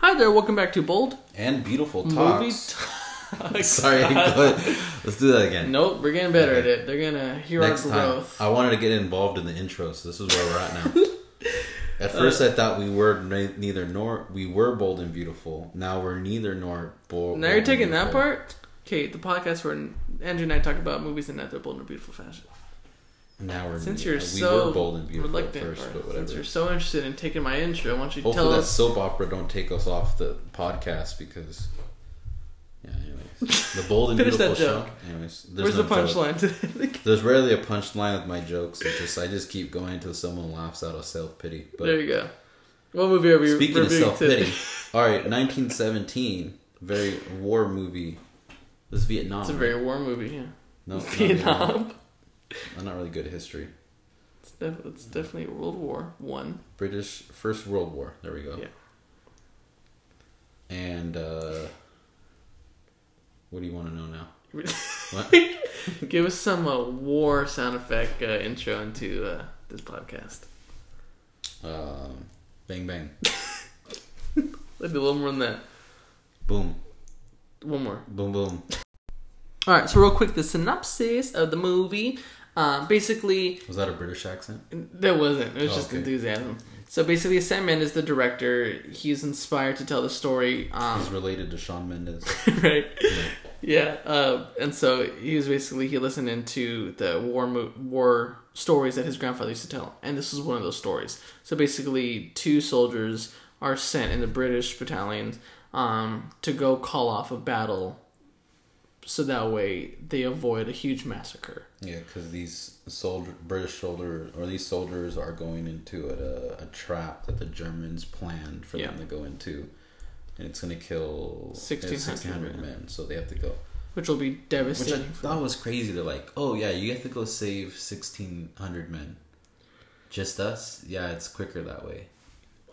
Hi there, welcome back to Bold and beautiful Movie talks. Talks. Sorry, let's do that again. Nope, we're getting better at it. They're gonna hear Next our time, growth. I wanted to get involved in the intro, so this is where we're at now. At first, I thought we were neither nor we were bold and beautiful. Now we're neither nor bold. now you're taking that part? Okay, the podcast where Andrew and I talk about movies in that they're bold and beautiful fashion. Now we're Since you're uh, we so were bold and beautiful at reluctant, first, but whatever. since you're so interested in taking my intro, why don't you Hopefully, tell that us? soap opera don't take us off the podcast because. Yeah. Anyways, the bold and Finish that beautiful joke. show. Anyways, there's Where's no the punchline today? There's rarely a punchline with my jokes. It's just I just keep going until someone laughs out of self pity. But there you go. What movie are we speaking of self pity, all right, 1917, very war movie. This is Vietnam. It's a right? very warm movie. Yeah, no Vietnam. I'm not really good at history. It's, def- it's definitely World War One. British First World War. There we go. Yeah. And uh, what do you want to know now? What? Give us some uh, war sound effect uh, intro into uh, this podcast. Um, bang bang, Let's do a little more than that. boom, One more. boom boom. All right. So real quick, the synopsis of the movie. Uh, basically, Was that a British accent? there wasn't. It was Oh, just okay. enthusiasm. So basically, Sam Mendes, is the director, he's inspired to tell the story. He's Um, related to Shawn Mendes. right. Yeah. Uh, and so he was basically he listened into the war mo- war stories that his grandfather used to tell, and this was one of those stories. So basically, two soldiers are sent in the British battalions um, to go call off a battle, so that way they avoid a huge massacre. Yeah, because these soldier, British soldiers or these soldiers are going into a, a trap that the Germans planned for them to go into, and it's going to kill 1,600 1600 men. So they have to go. Which will be Which I devastating. thought was crazy. They're like, "Oh yeah, you have to go save sixteen hundred men." Just us? Yeah, it's quicker that way.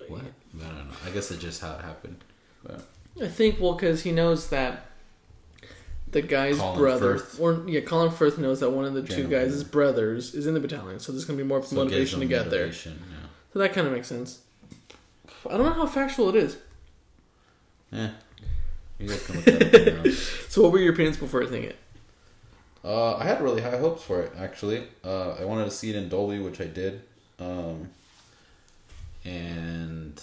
What? I don't know. I guess it's just how it happened. But I think well because he knows that the guy's Colin brother, Firth. or yeah, Colin Firth knows that one of the two Gentleman. guys' brothers is in the battalion, so there's gonna be more so it gives motivation to them get there. motivation, So that kind of makes sense. I don't know how factual it is. Yeah. Eh. You guys can look that up on your own. So what were your opinions before seeing it? Uh, I had really high hopes for it. Actually, uh, I wanted to see it in Dolby, which I did, um, and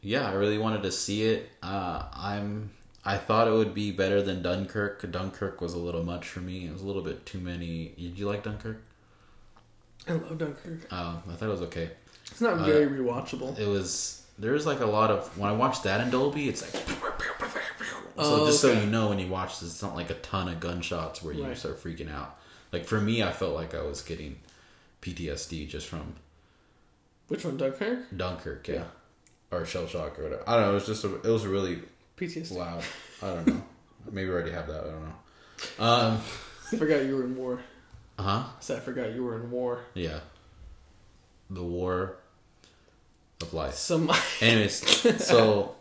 yeah, I really wanted to see it. Uh, I'm. I thought it would be better than Dunkirk. Dunkirk was a little much for me. It was a little bit too many. Did you like Dunkirk? I love Dunkirk. Uh, I thought it was okay. It's not Uh, very rewatchable. It was. There's like a lot of when I watched that in Dolby, it's like. Oh, so just so you know, when you watch this, it's not like a ton of gunshots where you Right. start freaking out. Like for me, I felt like I was getting PTSD just from Which one, Dunkirk? Dunkirk, yeah, or shell shock or whatever. I don't know. It was just a, it was really PTSD. loud. I don't know. Maybe I already have that. I don't know. Um. I forgot you were in war. Uh huh. I said I forgot you were in war. Yeah. The war of life. Some Anyways, so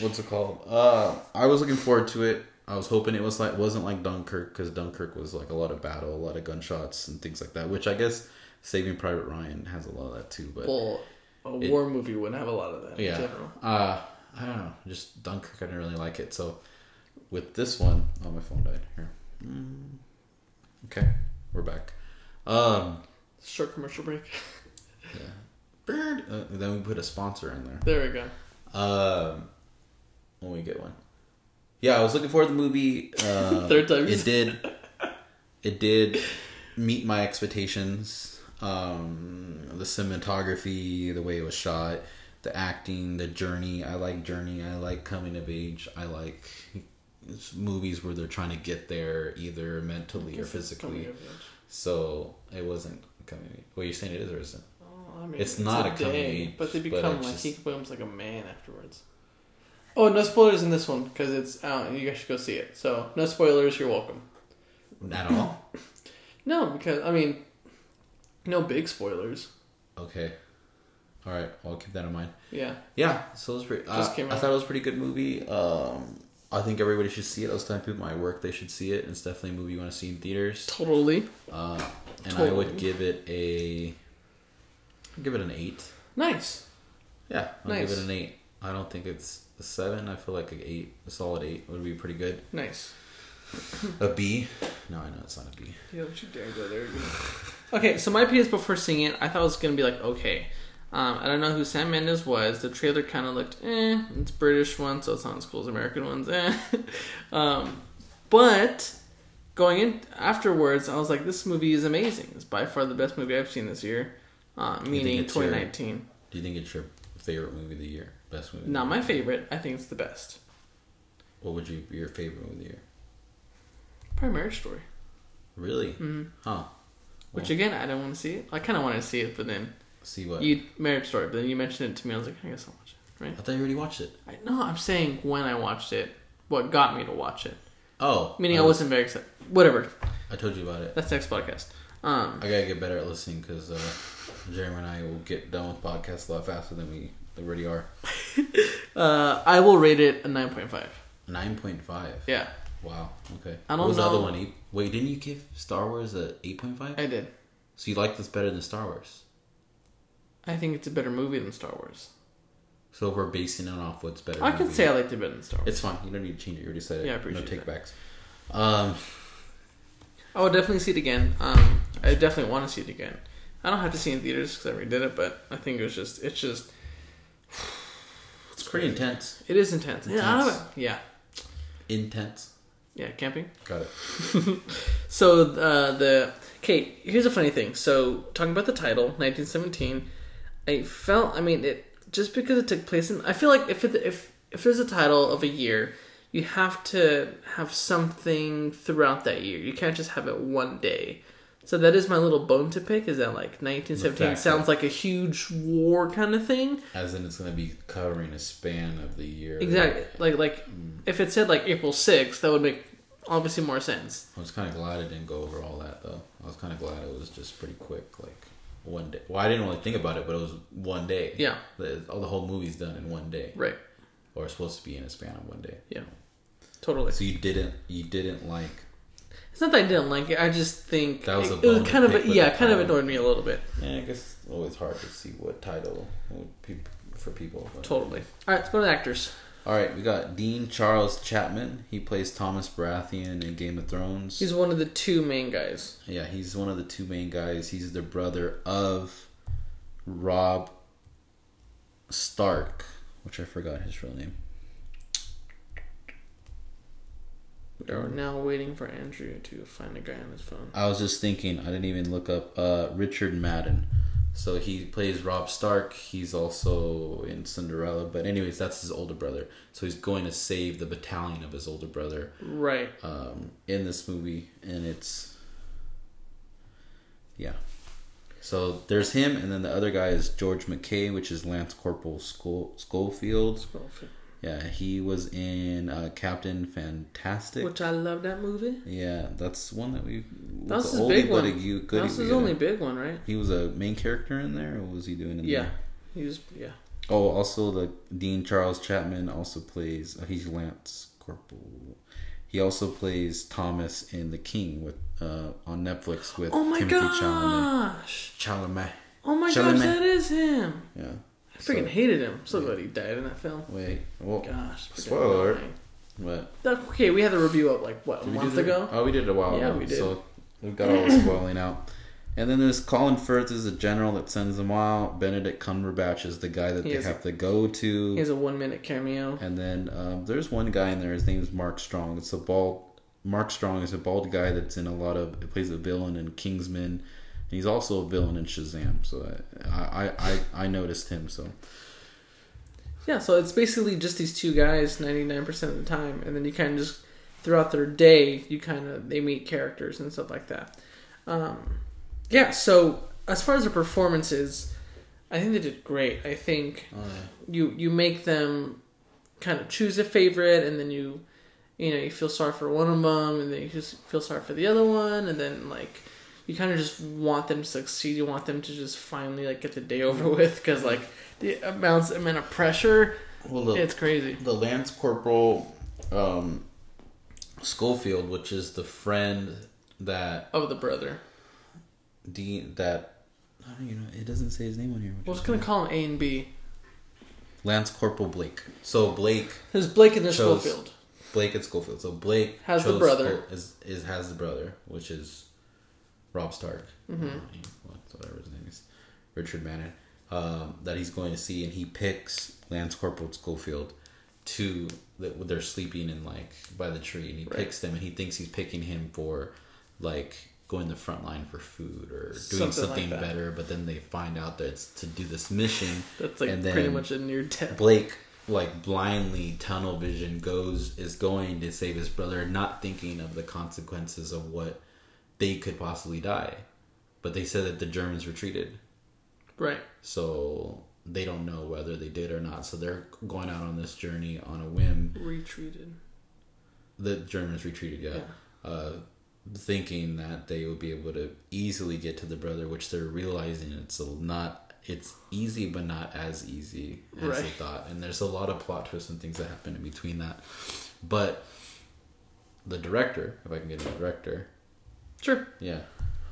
what's it called? Uh, I was looking forward to it. I was hoping it was like wasn't like Dunkirk because Dunkirk was like a lot of battle, a lot of gunshots and things like that. Which I guess Saving Private Ryan has a lot of that too. But well, a It- war movie wouldn't have a lot of that yeah, in general. uh, I don't know. Just Dunkirk, I didn't really like it. So with this one, oh my phone died here. Mm, okay, we're back. Um, Short commercial break. yeah. Bird. Uh, then we put a sponsor in there. There we go. Um, when we get one. Yeah, I was looking forward to the movie. Uh, Third time It did. It did meet my expectations. Um, the cinematography, the way it was shot, the acting, the journey. I like journey. I like coming of age. I like it's movies where they're trying to get there either mentally or physically. So it wasn't coming. Well, you're saying it is or isn't? Oh, I mean, It's not a coming day, age, but they become it like just- he becomes like a man afterwards. Oh, no spoilers in this one because it's out and you guys should go see it. So no spoilers. You're welcome. At all? No, because I mean, no big spoilers. Okay. All right. I'll keep that in mind. Yeah, Yeah, so it was pretty. Just uh, came I thought it was a pretty good movie. Um, I think everybody should see it. I was telling people my work they should see it. It's definitely a movie you want to see in theaters. totally Uh, and I would give it a. I'd give it an eight. nice. Yeah, I'll Nice. give it an eight. I don't think it's a seven. I feel like an eight, a solid eight would be pretty good. Nice. A B? No, I know it's not a B. Yeah, don't you dare go there again. Okay, so my PS before seeing it, I thought it was gonna be like okay. Um, I don't know who Sam Mendes was. The trailer kind of looked, eh. It's British one, so it's not as cool as American ones, eh. um, but going in afterwards, I was like, this movie is amazing. It's by far the best movie I've seen this year, uh, meaning it's your- 2019. Do you think it's your favorite movie of the year? Best movie? Not my favorite. I think it's the best. What would you be your favorite movie of the year? Marriage Story. Really? hmm Huh. Which again, I don't want to see it. I kind of want to see it, but then See what? you Marriage Story. But then you mentioned it to me. I was like, I guess I'll watch it. Right? I thought you already watched it. I, no, I'm saying when I watched it, what got me to watch it. Oh. Meaning I wasn't very excited. Whatever. I told you about it. That's next podcast. Um, I gotta get better at listening because uh, Jeremy and I will get done with podcasts a lot faster than we already are. uh, I will rate it a 9.5. Nine point five. Yeah, Wow. Okay. I don't what was the other one? Wait, didn't you give Star Wars a eight point five? I did. So you like this better than Star Wars? I think it's a better movie than Star Wars. So if we're basing it off what's better, I can say I liked it better than Star Wars. it's fine. You don't need to change it. You already said it. Yeah, I no appreciate that. takebacks. Um, I would definitely see it again. Um, I definitely want to see it again. I don't have to see it in theaters because I already did it, but I think it was just, it's just, it's pretty intense. it is intense. Yeah, Intense. yeah, Intense. yeah, camping. Got it. So uh, the okay, here's a funny thing. So talking about the title, 1917, I felt. I mean, it just because it took place in. I feel like if it, if if there's a title of a year, you have to have something throughout that year. You can't just have it one day. So that is my little bone to pick. Is that like 1917 sounds like a huge war kind of thing? As in, it's going to be covering a span of the year. Exactly. Like like mm. if it said like April 6th, that would make obviously more sense. I was kind of glad it didn't go over all that though. I was kind of glad it was just pretty quick, like one day. Well, I didn't really think about it, but it was one day. Yeah. the, all the whole movie's done in one day, Right. or supposed to be in a span of one day. Yeah. Totally. So you didn't, you didn't like. It's not that I didn't like it. I just think That was a it, it was kind of with yeah, kind of annoyed me a little bit. Yeah, I guess it's always hard to see what title for people. but- Totally. All right, let's go to the actors. All right, we got Dean Charles Chapman. He plays Thomas Baratheon in Game of Thrones. He's one of the two main guys. Yeah, he's one of the two main guys. He's the brother of Robb Stark, which I forgot his real name. We're now waiting for Andrew to find a guy on his phone. I was just thinking, I didn't even look up uh, Richard Madden. So he plays Robb Stark. He's also in Cinderella. But, anyways, that's his older brother. So he's going to save the battalion of his older brother Right. um, in this movie. And it's. Yeah. So there's him, and then the other guy is George McKay, which is Lance Corporal Skull- Schofield. Yeah, he was in uh, Captain Fantastic. Which I love that movie. yeah, that's one that we. That was his oldie big one. but you- That was his only big one, right? He was a main character in there, or was he doing? In Yeah. there? He was yeah. Oh, also the Dean Charles Chapman also plays. Uh, he's Lance Corporal. He also plays Thomas in The King with uh, on Netflix with Oh my Timothy gosh. Chalamet. Oh my Chalamet. gosh, that is him. Yeah. I freaking So- hated him. So glad he died in that film. Wait. Well, Gosh. Spoiler what? That, okay, we had the review up like what a Did month ago. Oh, we did it a while Yeah, ago. we did. So we got all the spoiling out. And then there's Colin Firth is the general that sends them out. Benedict Cumberbatch is the guy that He they is a- have to go to. He has a one minute cameo. And then um, there's one guy in there. His name is Mark Strong. It's a bald. Mark Strong is a bald guy that's in a lot of. He plays a villain in Kingsman. And he's also a villain in Shazam. So I I, I, I noticed him. So Yeah, so it's basically just these two guys 99% of the time, and then you kind of just, throughout their day, you kind of, they meet characters and stuff like that. Um, yeah, so as far as the performances, I think they did great. I think you you make them kind of choose a favorite, and then you, you know, you feel sorry for one of them, and then you just feel sorry for the other one, and then like you kind of just want them to succeed. You want them to just finally like get the day over with, because like the amounts amount of pressure, well the it's crazy. the Lance Corporal um, Schofield, which is the friend that Of the brother, Dean that I don't you know it doesn't say his name on here. we're just gonna call him A and B. Lance Corporal Blake. So Blake There's Blake and there's Chose- Schofield. Blake at Schofield. So Blake Has the brother. Is is has the brother, which is Robb Stark. Mm-hmm. Whatever his name is, Richard Bannon. Um, that he's going to see, and he picks Lance Corporal Schofield to that they're sleeping in like by the tree, and he Right. picks them, and he thinks he's picking him for like going the front line for food or doing Something something that. better. But then they find out that it's to do this mission. That's like and pretty much a near death. Blake like blindly tunnel vision goes is going to save his brother not thinking of the consequences of what they could possibly die but they said that the germans retreated Right. so they don't know whether they did or not. So they're going out on this journey on a whim. Retreated. the germans retreated yeah, Yeah. Uh, thinking that they would be able to easily get to the brother which they're realizing it's a not it's easy but not as easy as they thought. And there's a lot of plot twists and things that happen in between that. But the director if i can get a director. Sure. yeah.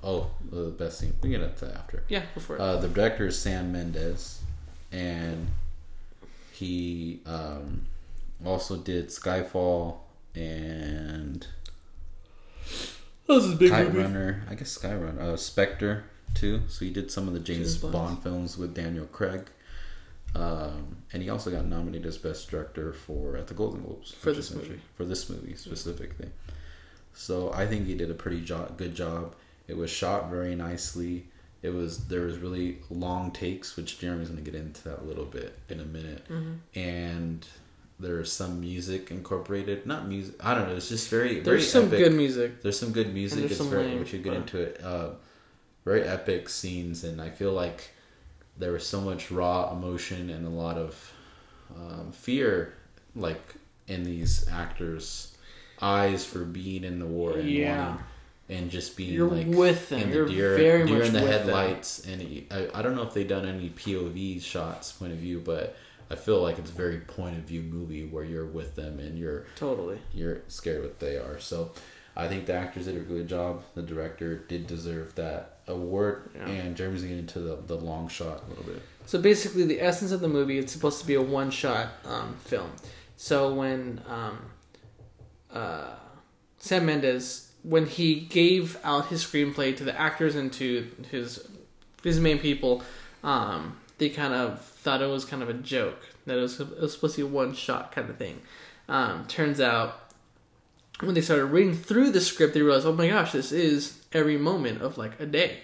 Oh the best scene. We can get into that after. Yeah, before. uh, the director is Sam Mendes, and he um, also did Skyfall and this is big Kite movie. Runner. I guess Skyrunner, uh, Spectre too. So he did some of the James James Bond. Films with Daniel Craig. Um, and he also got nominated as best director for at the Golden Globes For this movie. For this movie specifically, so I think he did a pretty jo- good job. It was shot very nicely. It was there was really long takes, which Jeremy's going to get into that a little bit in a minute, Mm-hmm. and there's some music incorporated. Not music. I don't know. It's just very very There's some epic. good music. There's some good music. It's some very, lame, which you get but- into it. Uh, very epic scenes, and I feel like there was so much raw emotion and a lot of um, fear, like in these actors' eyes for being in the war and Yeah. wanting, and just being You're like with them. You're deer, very deer much in the with them. headlights. And I, I don't know if they've done any POV shots, point of view, but I feel like it's a very point of view movie where you're with them and you're Totally. you're scared what they are. So I think the actors did a good job. The director did deserve that award, Yeah. and Jeremy's getting into the, the long shot a little bit. So basically, the essence of the movie it's supposed to be a one-shot um, film. So when um, uh, Sam Mendes, when he gave out his screenplay to the actors and to his his main people, um, they kind of thought it was kind of a joke that it was, it was supposed to be a one-shot kind of thing. Um, turns out, when they started reading through the script, they realized, oh my gosh, this is every moment of like a day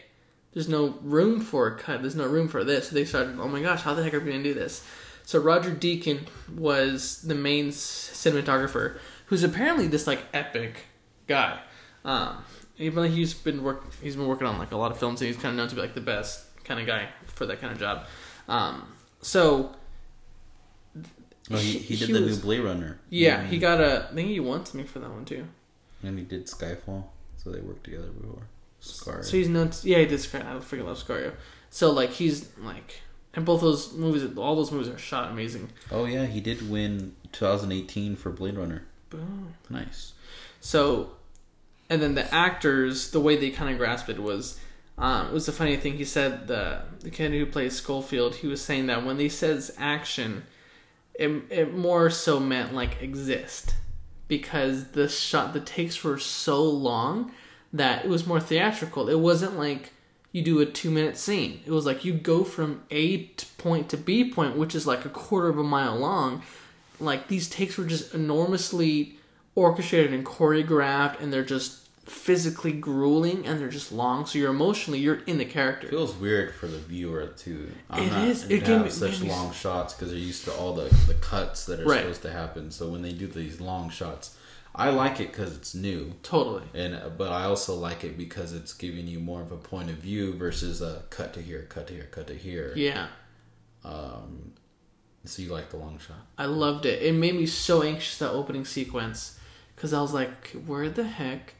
there's no room for a cut. There's no room for this. So they started, oh my gosh, how the heck are we to do this? So Roger Deakins was the main cinematographer, who's apparently this like epic guy. Um, even though he's been work, he's been working on like a lot of films, and he's kind of known to be like the best kind of guy for that kind of job. Um, so Oh, he, he did He the was- new Blade Runner. yeah, he got a. I think he won something for that one too. and he did Skyfall, so they worked together before. Scar. So he's known. To, yeah, he did Scar. I freaking love Sicario. So like he's like, and both those movies, all those movies are shot amazing. oh yeah, he did win 2018 for Blade Runner. Boom. Nice. So, and then the actors, the way they kind of grasped it was, um, it was a funny thing. He said the the kid who plays Schofield, he was saying that when he says action, it it more so meant like exist, because the shot, the takes were so long that it was more theatrical. It wasn't like you do a two minute scene. It was like you go from A point to B point, which is like a quarter of a mile long. Like these takes were just enormously orchestrated and choreographed, and they're just physically grueling and they're just long. So you're emotionally you're in the character. feels weird for the viewer too. I'm It not is. to It can have such long shots because they're used to all the the cuts that are Right. supposed to happen. So when they do these long shots, I like it because it's new. Totally. and but I also like it because it's giving you more of a point of view versus a cut to here, cut to here, cut to here. Yeah. Um, so you like the long shot? I loved it. It made me so anxious that opening sequence because I was like, where the heck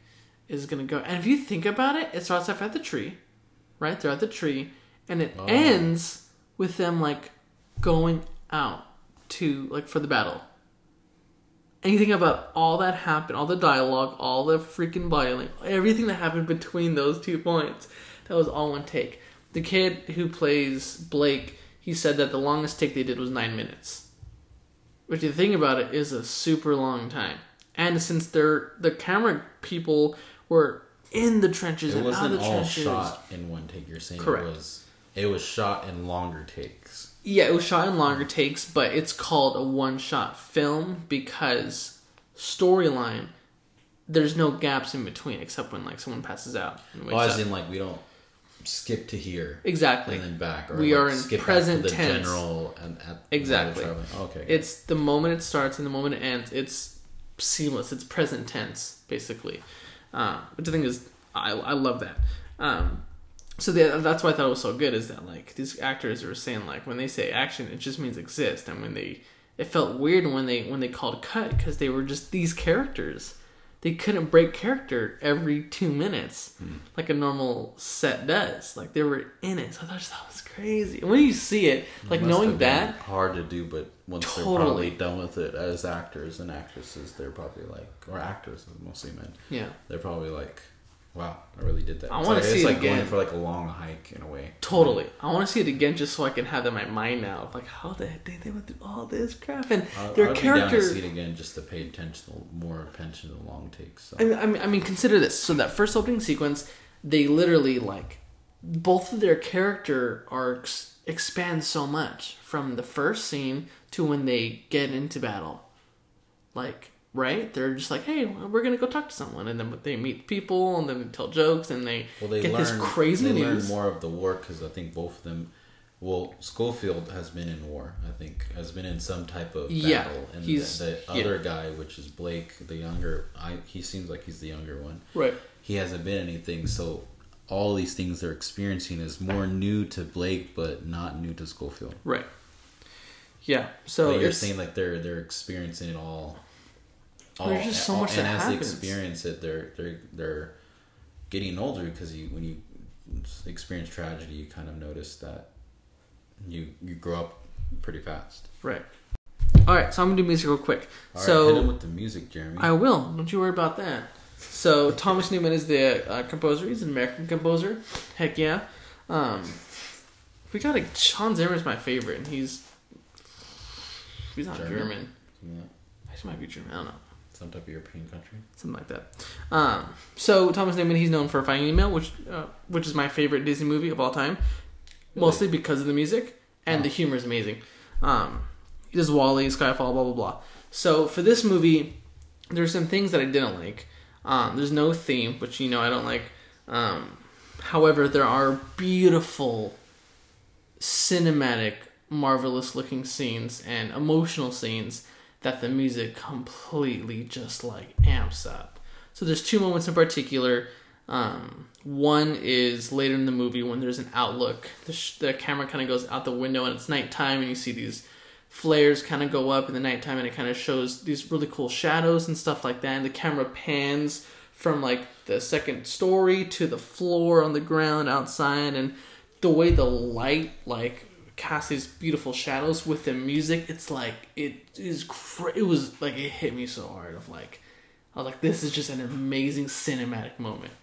is gonna go? And if you think about it, it starts off at the tree, right? They're at the tree, and it Oh. ends with them like going out to like for the battle. And you think about all that happened, all the dialogue, all the freaking violence, everything that happened between those two points. That was all one take. The kid who plays Blake, he said that the longest take they did was nine minutes. Which, if you think about it, is a super long time. And since they're the camera people were in the trenches It and out of wasn't all trenches, shot in one take. You're saying Correct. it was it was shot in longer takes. Yeah, it was shot in longer takes, but it's called a one shot film because storyline, there's no gaps in between except when like someone passes out. And Well, as up. in like we don't skip to here exactly. and then back, or We like, are in skip present tense. general and at Exactly. Okay, It's the moment it starts and the moment it ends. It's seamless. It's present tense, basically. Uh, which I think is I I love that. Um, so the, that's why I thought it was so good is that like these actors were saying like when they say action, it just means exist, and when they it felt weird when they when they called cut because they were just these characters. They couldn't break character every two minutes hmm. like a normal set does. Like they were in it, so I thought that was crazy. And when you see it, like Must knowing that, hard to do, but once they're Totally. probably done with it as actors and actresses, they're probably like, or actors mostly men, yeah, they're probably like, wow, I really did that. I wanna like- see it's it like again. going for like a long hike in a way. Totally. I want to see it again just so I can have that in my mind now. Of like, how the heck did they went through all this crap and I, their I'd be down to see it again just to pay attention, more attention to the long takes. So. I mean, I mean, I mean, consider this. So that first opening sequence, they literally like both of their character arcs expand so much from the first scene to when they get into battle. Like, right? They're just like, hey, well, we're gonna go talk to someone, and then they meet people, and then they tell jokes, and they Well, they get learn this crazy they news. learn more of the war because I think both of them. Well, Schofield has been in war. I think has been in some type of battle, Yeah, and he's- the, the yeah. other guy, which is Blake, the younger. I he seems like he's the younger one. Right. He hasn't been anything, so all these things they're experiencing is more new to Blake, but not new to Schofield. Right. Yeah. So But you're saying like they're they're experiencing it all. There's just so all- much and that as happens. they experience it, they're they're they're getting older because you when you experience tragedy, you kind of notice that you you grow up pretty fast. right. All right. So I'm gonna do music real quick. All right, so hit him with the music, Jeremy. I will. Don't you worry about that. So Thomas Newman is the uh, composer. He's an American composer. Heck yeah. Um, we got a Hans Zimmer's my favorite, and he's he's not German? German. Yeah, Actually, might be German. I don't know. Some type of European country. Something like that. Um, so Thomas Newman, he's known for Finding Nemo, which uh, which is my favorite Disney movie of all time, mostly because of the music and the humor is amazing. Um, he does WALL-E, Skyfall, blah blah blah. So for this movie, there's some things that I didn't like. Um, there's no theme, which you know I don't like. Um, however, there are beautiful, cinematic, marvelous looking scenes and emotional scenes that the music completely just like amps up. So there's two moments in particular. Um, one is later in the movie when there's an outlook. The, sh- the camera kind of goes out the window and it's nighttime, and you see these flares kind of go up in the nighttime, and it kind of shows these really cool shadows and stuff like that. And the camera pans from like the second story to the floor on the ground outside, and the way the light like casts these beautiful shadows with the music, it's like it is. Cra- it was like it hit me so hard. Of like, I was like, this is just an amazing cinematic moment.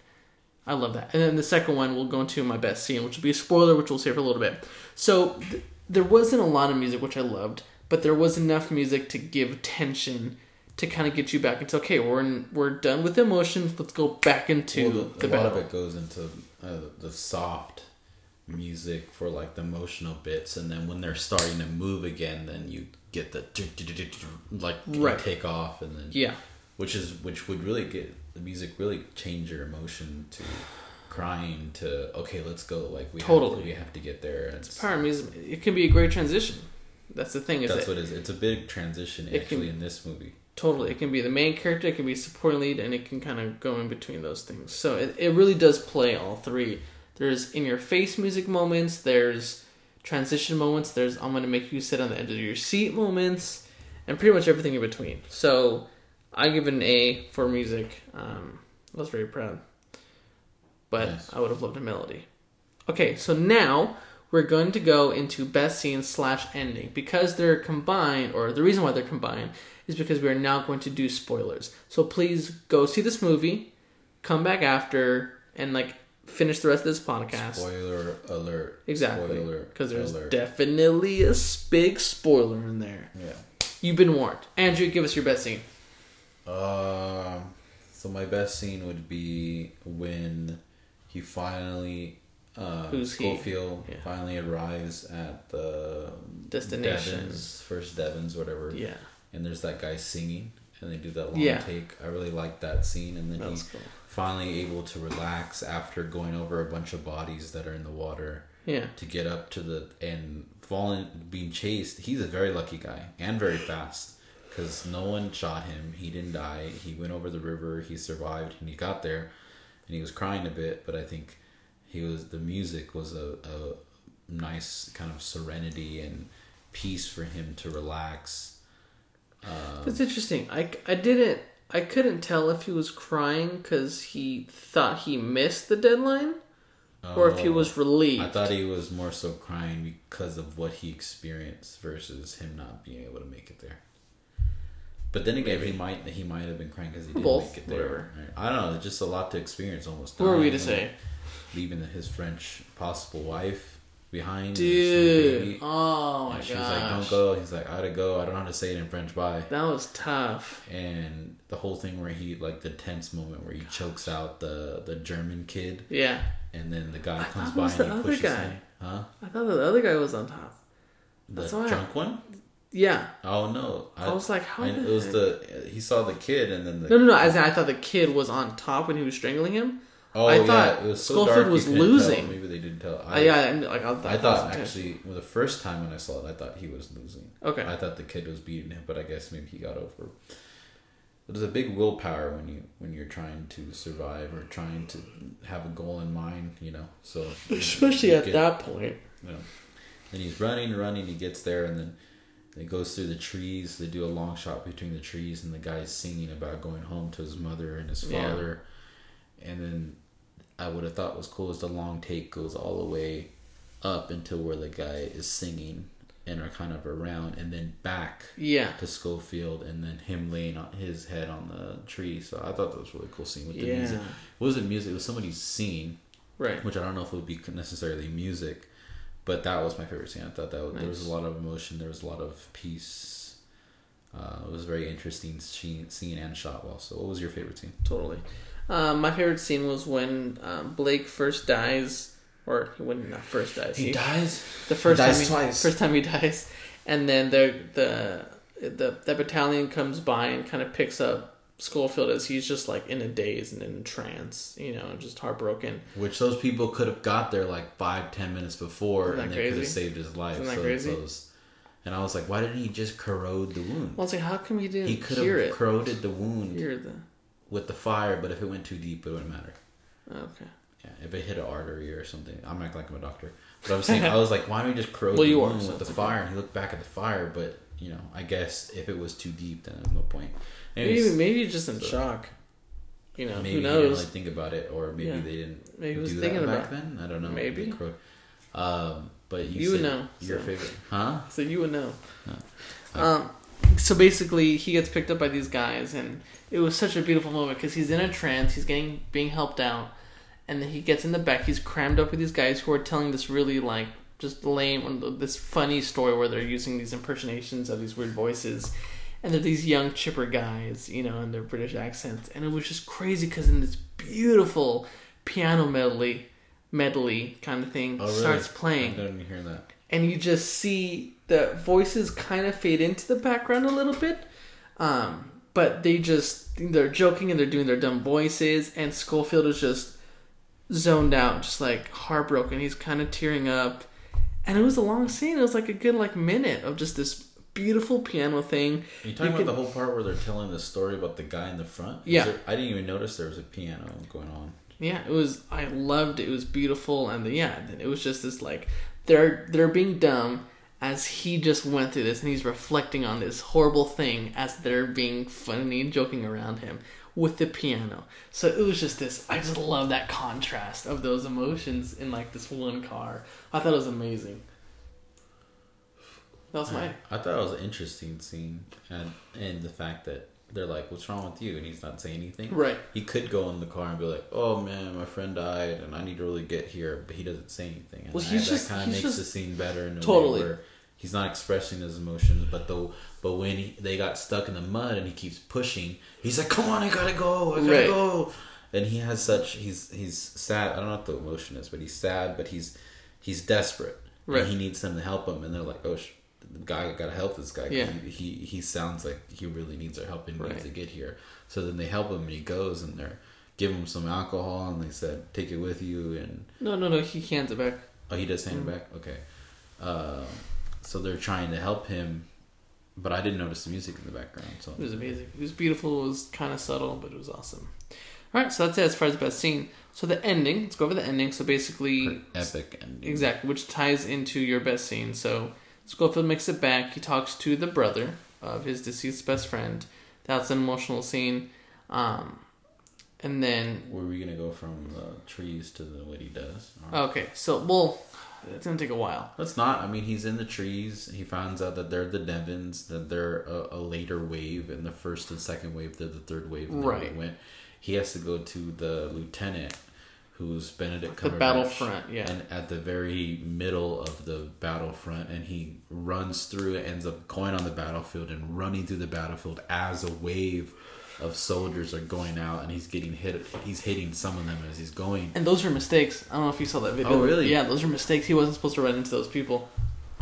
I love that. And then the second one, we'll go into my best scene, which will be a spoiler, which we'll save for a little bit. So th- there wasn't a lot of music, which I loved, but there was enough music to give tension to kind of get you back into okay, we're in, we're done with emotions. Let's go back into Well, the, a lot of it goes into uh, the soft music for like the emotional bits, and then when they're starting to move again, then you get the like Right. take off, and then Yeah, which is which would really get the music really change your emotion to crying to okay, let's go. Like we have Totally. to, we have to get there. It's power music. It can be a great transition. That's the thing. Is that's that what it is. It's a big transition It actually can- in this movie. Totally. It can be the main character, it can be supporting lead, and it can kind of go in between those things. So it, it really does play all three. There's in your face music moments, there's transition moments, there's I'm going to make you sit on the edge of your seat moments, and pretty much everything in between. So I give it an A for music. Um, I was very proud. But Nice. I would have loved a melody. Okay, so now we're going to go into best scene slash ending because they're combined, or the reason why they're combined is because we are now going to do spoilers. So please go see this movie, come back after, and like finish the rest of this podcast. Spoiler alert. Exactly. Because there's alert. definitely a big spoiler in there. yeah. You've been warned. Andrew, give us your best scene. Um. So my best scene would be when he finally, uh, Who's he? Schofield Yeah. finally arrives at the Destination. Devons, first Devons, whatever. Yeah. And there's that guy singing, and they do that long Yeah. take. I really like that scene, and then That was he's cool. Finally able to relax after going over a bunch of bodies that are in the water Yeah. to get up to the and falling being chased he's a very lucky guy and very fast because no one shot him he didn't die he went over the river he survived and he got there and he was crying a bit but i think he was the music was a, a nice kind of serenity and peace for him to relax um, That's interesting. I, I didn't. I couldn't tell if he was crying because he thought he missed the deadline, or if he Oh, was relieved. i thought he was more so crying because of what he experienced versus him not being able to make it there but then again, he might he might have been crying because he didn't Both, make it there. whatever. I don't know. It's just a lot to experience. Almost. What were we to say, Leaving his French possible wife behind. dude? Oh my And gosh, she was like, "Don't go." He's like, "I gotta go. I don't know how to say it in French. Bye." that was tough. And the whole thing where he like the tense moment where he chokes out the the German kid, Yeah, and then the guy I comes by and the he other pushes guy. him. Huh? I thought the other guy was on top. The That's I- drunk one? Yeah, Oh no! I, was like, how? I- the it was the he saw the kid and then the No, no, no. As I thought the kid was on top when he was strangling him. Oh I yeah, thought it was so Schofield dark was couldn't tell. losing. Maybe they didn't tell. Uh, I, yeah, I, like I thought, I thought actually, well, the first time when I saw it, I thought he was losing. Okay. I thought the kid was beating him, but I guess maybe he got over. There's a big willpower when you when you're trying to survive or trying to have a goal in mind, you know. So especially you at get- that point. you know. Then he's running, running. He gets there, and then it goes through the trees. They do a long shot between the trees, and the guy's singing about going home to his mother and his Yeah. father. And then I would have thought was cool is the long take goes all the way up until where the guy is singing and are kind of around, and then back Yeah, to Schofield, and then him laying on his head on the tree. So I thought that was a really cool scene with the Yeah. music. It wasn't music; it was somebody singing right. which I don't know if it would be necessarily music, but that was my favorite scene. I thought that there was a lot of emotion, there was a lot of peace. Uh, it was a very interesting scene, scene and shot well. So, what was your favorite scene? Totally. Um, my favorite scene was when um, Blake first dies, or when not first dies. He dies. the first dies time he, twice. First time he dies, and then the the the the battalion comes by and kind of picks up Schofield as he's just like in a daze and in a trance, you know, just heartbroken. Which those people could have got there like five, ten minutes before, that and they could have saved his life. Isn't that so crazy? And I was like, why didn't he just corrode the wound? Well, was like how come he didn't he could have corroded the wound Hear the with the fire, but if it went too deep, it wouldn't matter. okay. Yeah, if it hit an artery or something. I'm not like I'm a doctor. But I'm saying I was like, why don't we just corrode Well, the wound with the fire? And he looked back at the fire, but you know, I guess if it was too deep, then there's no point. Maybe Anyways, maybe he's just in so- shock. You know, maybe who he didn't really think about it, or maybe Yeah. they didn't Maybe he was do thinking that back about then. I don't know. Maybe. They Um, but you, You would know, Your so. favorite, huh? So you would know. Huh. Um, so basically, he gets picked up by these guys, and it was such a beautiful moment because he's in a trance, he's getting being helped out, and then he gets in the back. He's crammed up with these guys who are telling this really like just lame, this funny story where they're using these impersonations of these weird voices, and they're these young chipper guys, you know, in their British accents, and it was just crazy because in this beautiful piano medley, medley kind of thing Oh, really? starts playing I didn't hear that. And you just see the voices kind of fade into the background a little bit. Um, but they just they're joking and they're doing their dumb voices, and Schofield is just zoned out, just like heartbroken. He's kind of tearing up, and it was a long scene. It was like a good like minute of just this beautiful piano thing. Are you talking You about could- the whole part where they're telling the story about the guy in the front? Yeah. there- I didn't even notice there was a piano going on. Yeah, it was. I loved it. It was beautiful, and yeah, it was just this like they're they're being dumb as he just went through this, and he's reflecting on this horrible thing as they're being funny and joking around him with the piano. So it was just this. I just love that contrast of those emotions in like this one car. I thought it was amazing. That was my I thought it was an interesting scene, and and the fact that they're like, "What's wrong with you?" and he's not saying anything. Right. He could go in the car and be like, "Oh man, my friend died, and I need to really get here," but he doesn't say anything. And Well, that, just- kind of makes just- the scene better in a Totally. way where he's not expressing his emotions. But though, but when he, they got stuck in the mud and he keeps pushing, he's like, "Come on, I gotta go, I gotta Right. go." And he has such he's he's sad. I don't know what the emotion is, but he's sad, but he's he's desperate. Right. And he needs them to help him, and they're like, "Oh, sh- guy gotta help this guy. Yeah. He, he he sounds like he really needs our help and Right. needs to get here." So then they help him, and he goes, and they're give him some alcohol, and they said, "Take it with you." And No, no, no. He hands it back. oh, he does hand Mm. it back. Okay. Uh, so they're trying to help him, but I didn't notice the music in the background. So It was amazing. It was beautiful. It was kind of subtle, but it was awesome. All right, so that's it as far as the best scene. So the ending. Let's go over the ending. So basically, epic ending. exactly, which ties into your best scene. So Schofield makes it back. He talks to the brother of his deceased best friend. That's an emotional scene. Um, and then Were we gonna go from the trees to the what he does? Okay, so well, it's gonna take a while. Let's not. I mean, he's in the trees. He finds out that they're the Devons, that they're a, a later wave, and the first and second wave, they're the third wave. Right. already Went. He has to go to the lieutenant, who's Benedict Cumberbatch. The battlefront, yeah. And at the very middle of the battlefront, and he runs through it, ends up going on the battlefield and running through the battlefield as a wave of soldiers are going out, and he's getting hit. He's hitting some of them as he's going. And those are mistakes. I don't know if you saw that video. Oh, really? Yeah, those are mistakes. He wasn't supposed to run into those people.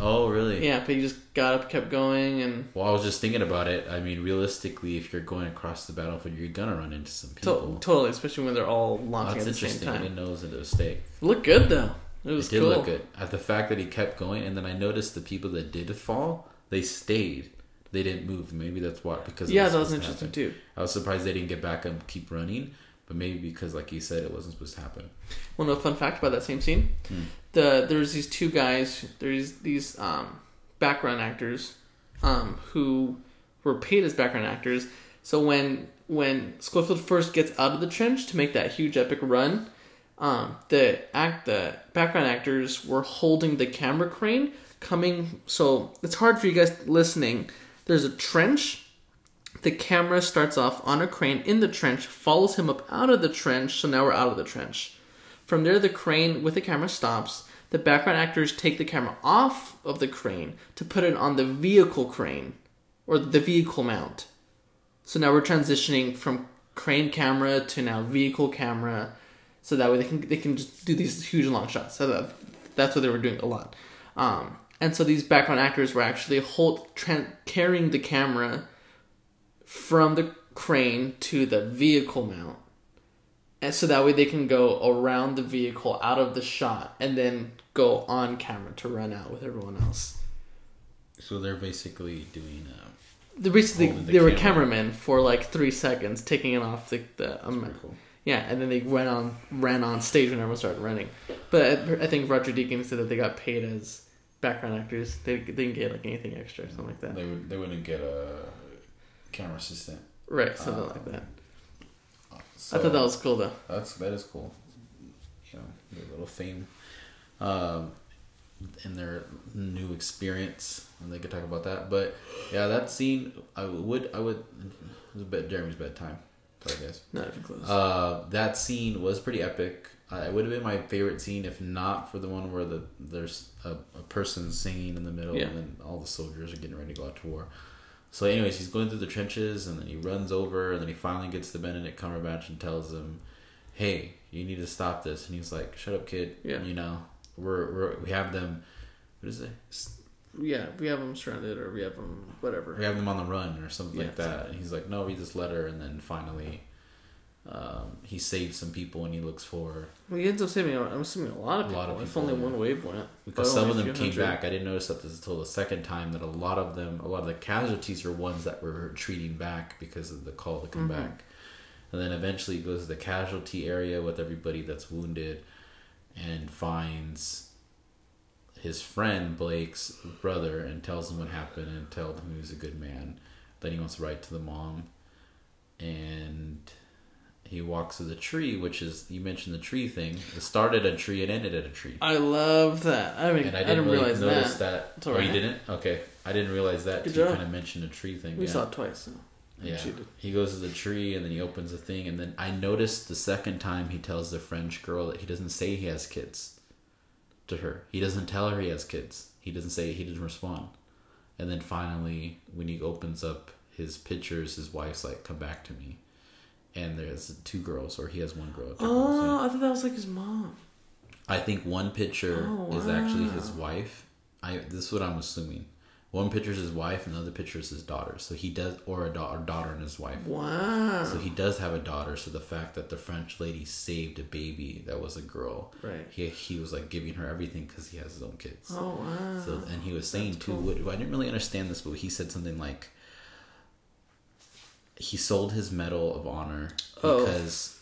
Oh, really? Yeah, but he just got up, kept going, and Well, I was just thinking about it. I mean, realistically, if you're going across the battlefield, you're gonna run into some people. to- totally, especially when they're all Oh, launching that's at the same interesting. I didn't know it was a mistake. Look good though. It was It did cool. look good. At the fact that he kept going, and then I noticed the people that did fall, they stayed. They didn't move. Maybe that's why. Because Yeah, that was interesting happen. too. I was surprised they didn't get back and keep running, but maybe because, like you said, it wasn't supposed to happen. Well, no fun fact about that same scene. Hmm. The there's these two guys. There's these um, background actors um, who were paid as background actors. So when when Schofield first gets out of the trench to make that huge epic run, um, the act the background actors were holding the camera crane coming. So it's hard for you guys listening. There's a trench. The camera starts off on a crane in the trench, follows him up out of the trench. So now we're out of the trench. From there, the crane with the camera stops. The background actors take the camera off of the crane to put it on the vehicle crane or the vehicle mount. So now we're transitioning from crane camera to now vehicle camera, so that way they can they can just do these huge long shots. So that, that's what they were doing a lot. Um, and so these background actors were actually hold tran carrying the camera from the crane to the vehicle mount and so that way they can go around the vehicle out of the shot and then go on camera to run out with everyone else. So they're basically doing. Uh, They basically the they were camera. cameramen for like three seconds, taking it off the the um, cool. yeah, and then they went on ran on stage when everyone started running. But I, I think Roger Deakins said that they got paid as background actors. They, they didn't get like anything extra or something like that. They would. They wouldn't get a camera assistant. Right, something Uh, like that. So I thought that was cool though. That's that is cool. You know, their little theme, um, and their new experience, and they could talk about that. But yeah, that scene, I would, I would. It was bed, Jeremy's bedtime. Sorry, guys. Not even close. Uh, that scene was pretty epic. Uh, it would have been my favorite scene if not for the one where the there's a, a person singing in the middle Yeah. and then all the soldiers are getting ready to go out to war. So, anyways, he's going through the trenches and then he runs over and then he finally gets to Benedict Cumberbatch and tells him, "Hey, you need to stop this." And he's like, "Shut up, kid. Yeah. You know, we're, we're we have them. What is it? yeah, we have them surrounded or we have them whatever. We have them on the run or something Yeah, like that. And he's like, "No, read this letter." And then finally, um, he saves some people and he looks for Well, he ends up saving. I'm assuming a lot of people. A lot of if people, only yeah. one wave went. because some of them came back. I didn't notice that this until the second time that a lot of them, a lot of the casualties are ones that were retreating back because of the call to come Mhm. back. And then eventually he goes to the casualty area with everybody that's wounded and finds his friend Blake's brother and tells him what happened and tells him he was a good man. Then he wants to write to the mom and he walks to the tree, which is you mentioned the tree thing. It started at a tree, it ended at a tree. I love that. I mean, And I I didn't, didn't, really realize notice that. that. Oh, you didn't? Okay, I didn't realize that. Good you kind of mentioned a tree thing. We yeah. saw it twice. So. Yeah. He goes to the tree and then he opens the thing and then I noticed the second time he tells the French girl that he doesn't say he has kids to her. He doesn't tell her he has kids. He doesn't say he didn't respond. And then finally when he opens up his pictures, his wife's like, Come back to me. And there's two girls, or he has one girl. two girls, yeah. Oh, I thought that was like his mom. I think one picture Oh, is actually his wife. I this is what I'm assuming. One picture is his wife, and the other picture is his daughter. So he does, or a da- or daughter and his wife. Wow. So he does have a daughter. So the fact that the French lady saved a baby that was a girl, Right. He he was like giving her everything because he has his own kids. oh wow. So and he was saying That's too. cool. What, I didn't really understand this, but he said something like he sold his medal of honor Oh. because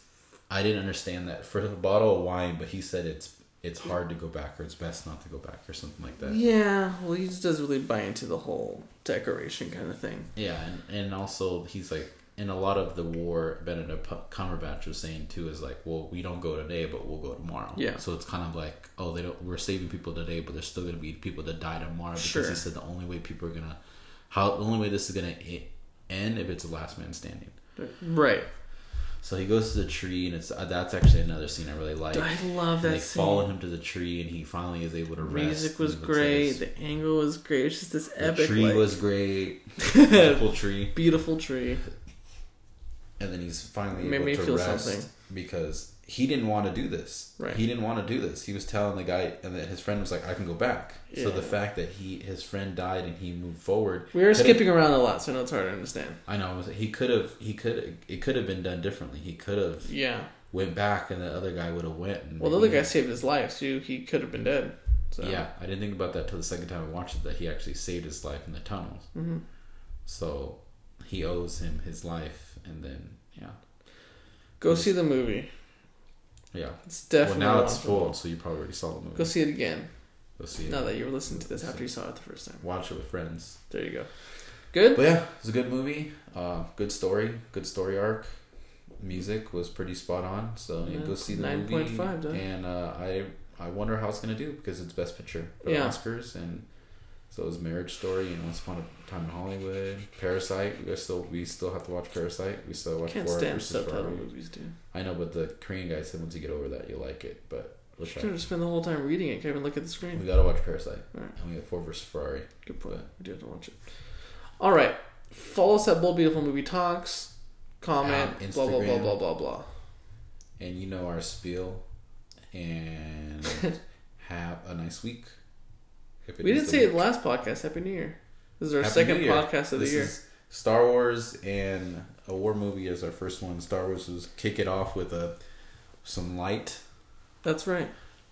I didn't understand that for a bottle of wine, but he said it's it's hard to go back or it's best not to go back or something like that. yeah. Well, he just doesn't really buy into the whole decoration kind of thing. Yeah, and, and also he's like, in a lot of the war, Benedict Cumberbatch was saying too is like, well, we don't go today, but we'll go tomorrow. Yeah. So it's kind of like, oh, they don't. We're saving people today, but there's still gonna be people that die tomorrow because Sure. he said the only way people are gonna, how the only way this is gonna e- end if it's the last man standing. Right. So he goes to the tree, and it's uh, that's actually another scene I really like. I love And that they scene. follow him to the tree, and he finally is able to rest. Music was great. The angle was great. It's just this The epic, tree like, was great. Beautiful tree. beautiful tree. and then he's finally Made able me to feel rest something. Because he didn't want to do this. Right. He didn't want to do this. He was telling the guy, and that his friend was like, "I can go back." So the fact that he his friend died and he moved forward, We were skipping around a lot, so know it's hard to understand. I know he could have. He could. It could have been done differently. He could have Yeah. went back, and the other guy would have went. And Well, the other guy saved his life, so he could have been dead. So. Yeah, I didn't think about that till the second time I watched it. That he actually saved his life in the tunnels. hmm So he owes him his life, and then yeah, Go see the movie. yeah. It's definitely. well, now it's spoiled, so you probably already saw the movie. Go see it again. Go see it. Now that you're listening to this after you saw it the first time. Watch it with friends. There you go. Good. But yeah, it's a good movie. Uh, good story. Good story arc. Music was pretty spot on. So yeah, go see the 9.5, movie. Doug. And uh, I I wonder how it's gonna do because it's Best Picture for Yeah. the Oscars, and so it was Marriage Story and Once Upon a Time in Hollywood, Parasite. We still we still have to watch Parasite. We still watch Can't Ford stand versus subtitle Ferrari. movies, dude. I know, but the Korean guy said once you get over that, you'll like it. But we'll You try. have spent the whole time reading it. Can't even look at the screen. We gotta watch Parasite, Alright. and we have Ford versus Ferrari. Good point. We do have to watch it. All right. Follow us at Bold Beautiful Movie Talks. Comment. Blah blah blah Instagram. blah blah blah. and you know our spiel and have a nice week If We didn't say it last podcast. Happy New Year. This is our Happy second podcast of this the year. Star Wars and a war movie is our first one. Star Wars was kick it off with a some light That's right.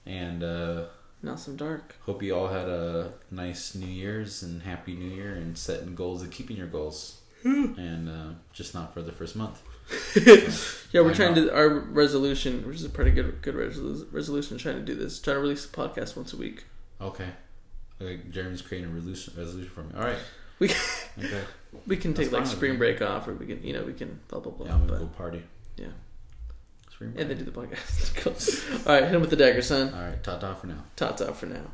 and uh, Now some dark. hope you all had a nice New Year's and happy New Year and setting goals and keeping your goals and uh, just not for the first month. Yeah, we're trying not? to our resolution, which is a pretty good good resolution. Trying to do this, trying to release a podcast once a week. Okay. Okay, Jeremy's creating a resolution, resolution for me. All right. We Okay. we can That's take like spring break off, or we can you know we can blah blah blah. Yeah, gonna go party. yeah. Spring break. and then do the podcast. cool. All right, hit him with the dagger, son. All right. Ta ta for now. Ta ta for now.